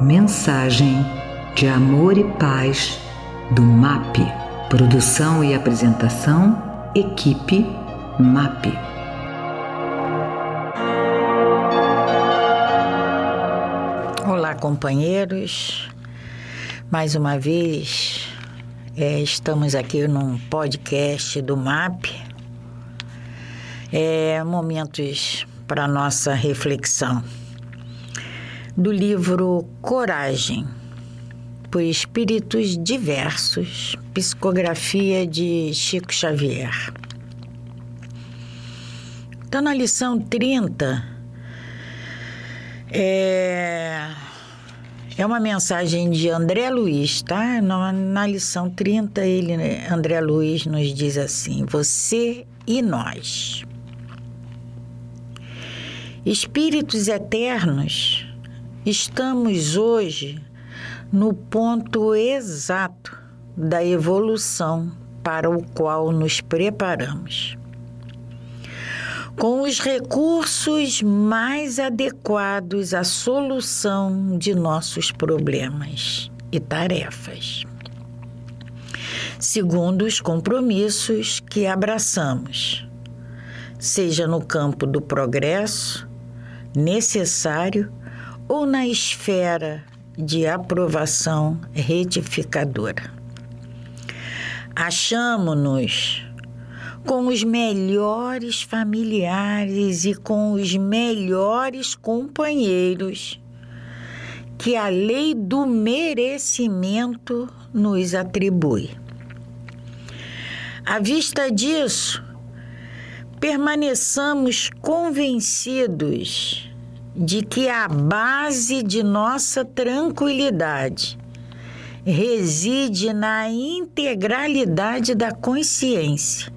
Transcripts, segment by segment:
Mensagem de amor e paz do MAP. Produção e apresentação, equipe MAP. Olá, companheiros. Mais uma vez, é, estamos aqui num podcast do MAP. É, momentos para nossa reflexão do livro Coragem, por espíritos diversos, psicografia de Chico Xavier. Então, na lição 30, é, é uma mensagem de André Luiz, tá? Na, na lição 30, ele, André Luiz, nos diz assim: Você e nós. Espíritos eternos Estamos hoje no ponto exato da evolução para o qual nos preparamos. Com os recursos mais adequados à solução de nossos problemas e tarefas, segundo os compromissos que abraçamos, seja no campo do progresso necessário ou na esfera de aprovação retificadora. Achamos-nos com os melhores familiares e com os melhores companheiros que a lei do merecimento nos atribui. À vista disso, permaneçamos convencidos de que a base de nossa tranquilidade reside na integralidade da consciência.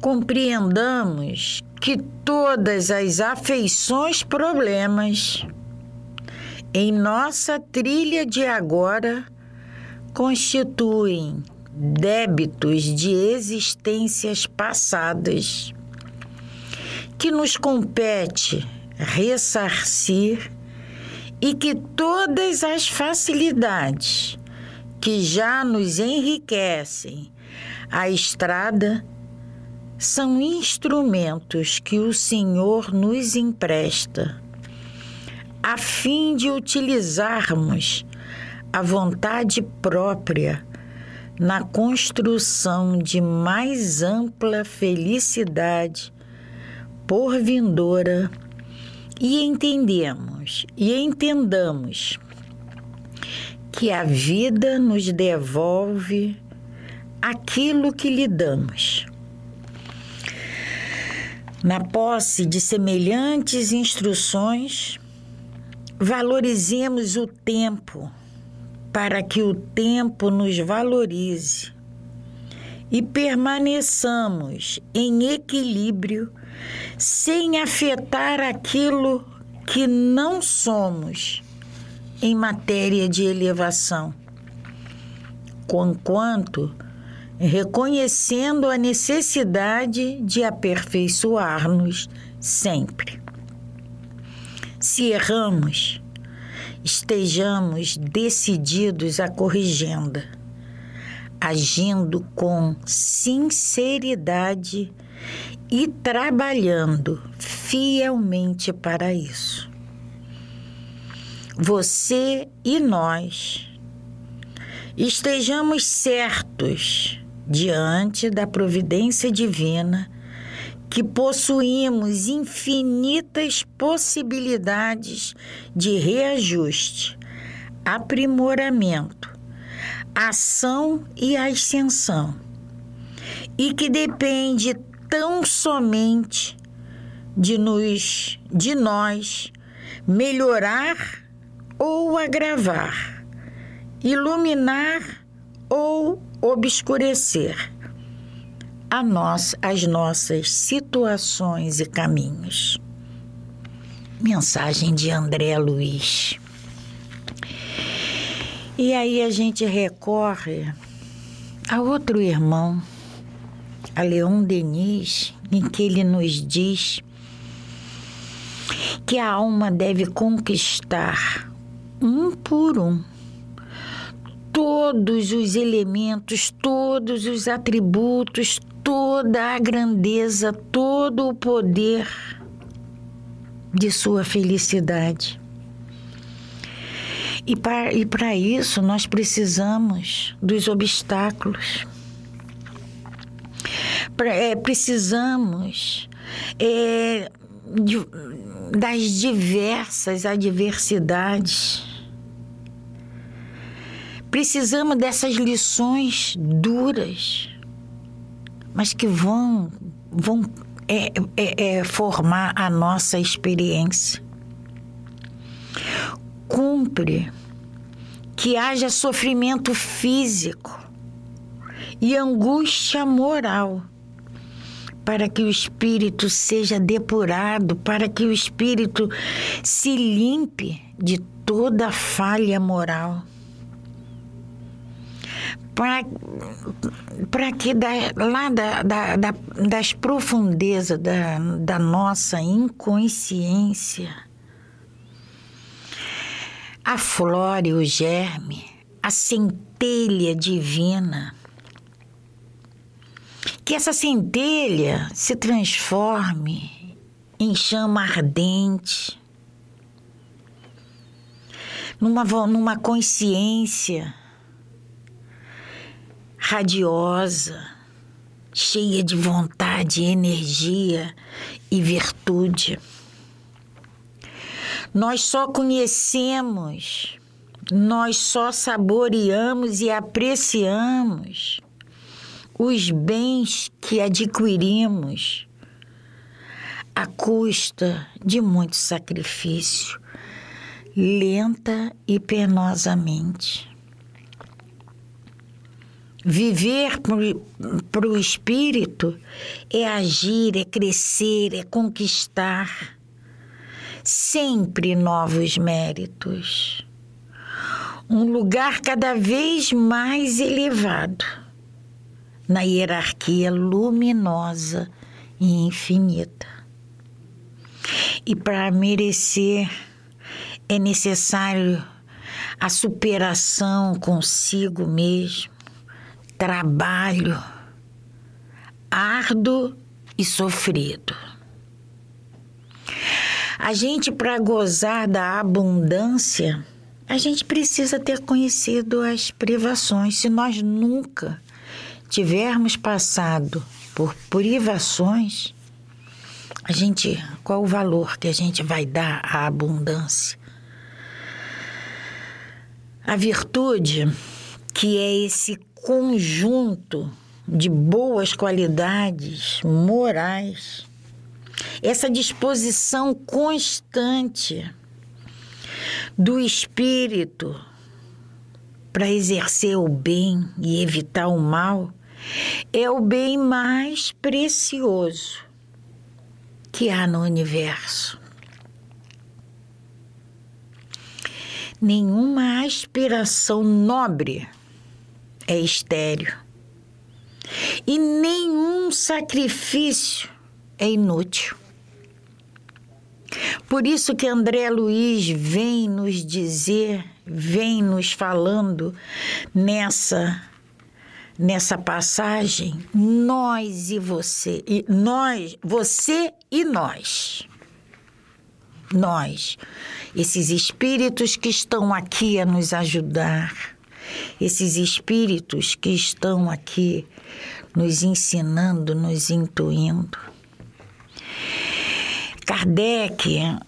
Compreendamos que todas as afeições problemas em nossa trilha de agora constituem débitos de existências passadas que nos compete ressarcir e que todas as facilidades que já nos enriquecem a estrada são instrumentos que o Senhor nos empresta a fim de utilizarmos a vontade própria na construção de mais ampla felicidade por vindoura e entendemos e entendamos que a vida nos devolve aquilo que lhe damos. Na posse de semelhantes instruções, valorizemos o tempo para que o tempo nos valorize e permaneçamos em equilíbrio sem afetar aquilo que não somos em matéria de elevação, conquanto reconhecendo a necessidade de aperfeiçoar-nos sempre. Se erramos, estejamos decididos a corrigenda, agindo com sinceridade e trabalhando fielmente para isso. Você e nós estejamos certos diante da providência divina que possuímos infinitas possibilidades de reajuste, aprimoramento, ação e ascensão, e que depende tão somente de nos de nós melhorar ou agravar, iluminar ou obscurecer a nós as nossas situações e caminhos. Mensagem de André Luiz. E aí a gente recorre a outro irmão a Leon Denis, em que ele nos diz que a alma deve conquistar um por um todos os elementos, todos os atributos, toda a grandeza, todo o poder de sua felicidade. E para, e para isso nós precisamos dos obstáculos. É, precisamos é, de, das diversas adversidades. Precisamos dessas lições duras, mas que vão, vão é, é, é formar a nossa experiência. Cumpre que haja sofrimento físico e angústia moral para que o espírito seja depurado, para que o espírito se limpe de toda falha moral. Para que da, lá da, da, da, das profundezas da, da nossa inconsciência aflore o germe, a centelha divina que essa centelha se transforme em chama ardente, numa, numa consciência radiosa, cheia de vontade, energia e virtude. Nós só conhecemos, nós só saboreamos e apreciamos os bens que adquirimos à custa de muito sacrifício, lenta e penosamente. Viver para o espírito é agir, é crescer, é conquistar sempre novos méritos. Um lugar cada vez mais elevado na hierarquia luminosa e infinita. E para merecer é necessário a superação consigo mesmo, trabalho árduo e sofrido. A gente, para gozar da abundância, a gente precisa ter conhecido as privações. Se nós nunca tivermos passado por privações, a gente, qual o valor que a gente vai dar à abundância? A virtude, que é esse conjunto de boas qualidades morais, essa disposição constante do espírito para exercer o bem e evitar o mal, é o bem mais precioso que há no universo. Nenhuma aspiração nobre é estéreo e nenhum sacrifício é inútil. Por isso que André Luiz vem nos dizer, vem nos falando nessa nessa passagem, nós e você, e nós, você e nós. Nós, esses espíritos que estão aqui a nos ajudar, esses espíritos que estão aqui nos ensinando, nos intuindo. Kardec,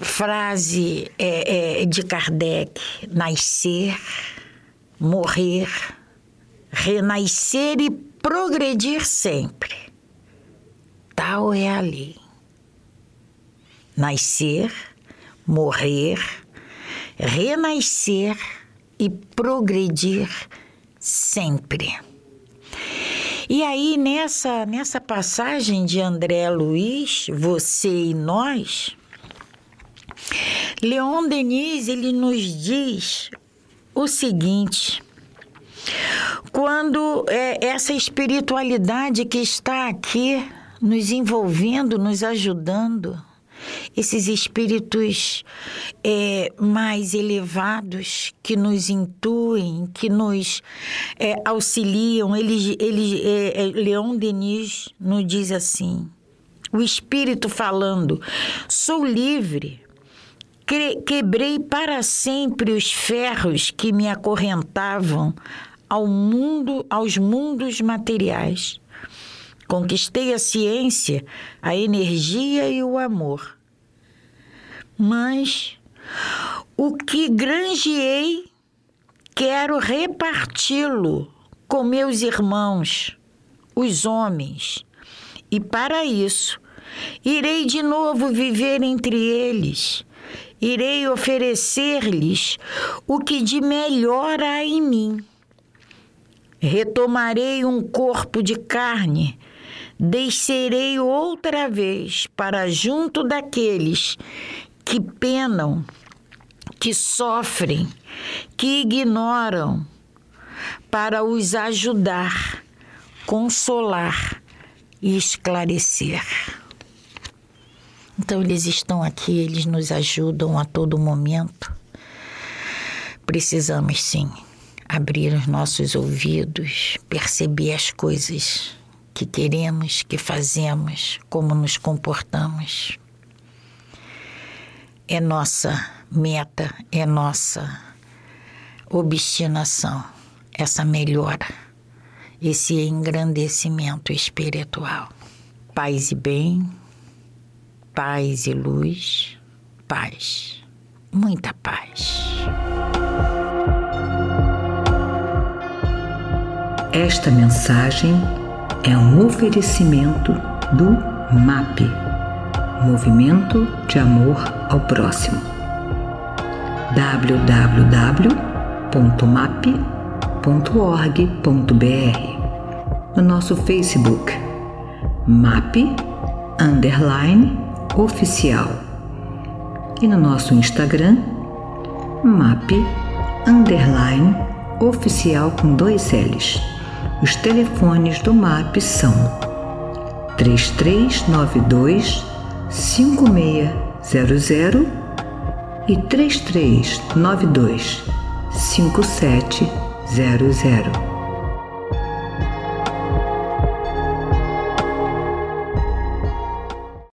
frase é, é, de Kardec: nascer, morrer renascer e progredir sempre. Tal é a lei. Nascer, morrer, renascer e progredir sempre. E aí, nessa, nessa passagem de André Luiz, você e nós, Leon Denis ele nos diz o seguinte: quando é, essa espiritualidade que está aqui nos envolvendo, nos ajudando, esses espíritos é, mais elevados que nos intuem, que nos é, auxiliam. Ele, ele, é, é Denis nos diz assim: o espírito falando, sou livre. Quebrei para sempre os ferros que me acorrentavam ao mundo, aos mundos materiais. Conquistei a ciência, a energia e o amor. Mas o que granjeei, quero reparti-lo com meus irmãos, os homens. E para isso, irei de novo viver entre eles. Irei oferecer-lhes o que de melhor há em mim Retomarei um corpo de carne, descerei outra vez para junto daqueles que penam, que sofrem, que ignoram, para os ajudar, consolar e esclarecer. Então, eles estão aqui, eles nos ajudam a todo momento. Precisamos sim abrir os nossos ouvidos, perceber as coisas que queremos, que fazemos, como nos comportamos. É nossa meta, é nossa obstinação, essa melhora, esse engrandecimento espiritual. Paz e bem, paz e luz, paz, muita paz. Esta mensagem é um oferecimento do MAP Movimento de Amor ao Próximo. www.map.org.br No nosso Facebook MAP Underline Oficial e no nosso Instagram MAP Underline Oficial com dois L's. Os telefones do MAP são 3392 5600 e 3392 5700.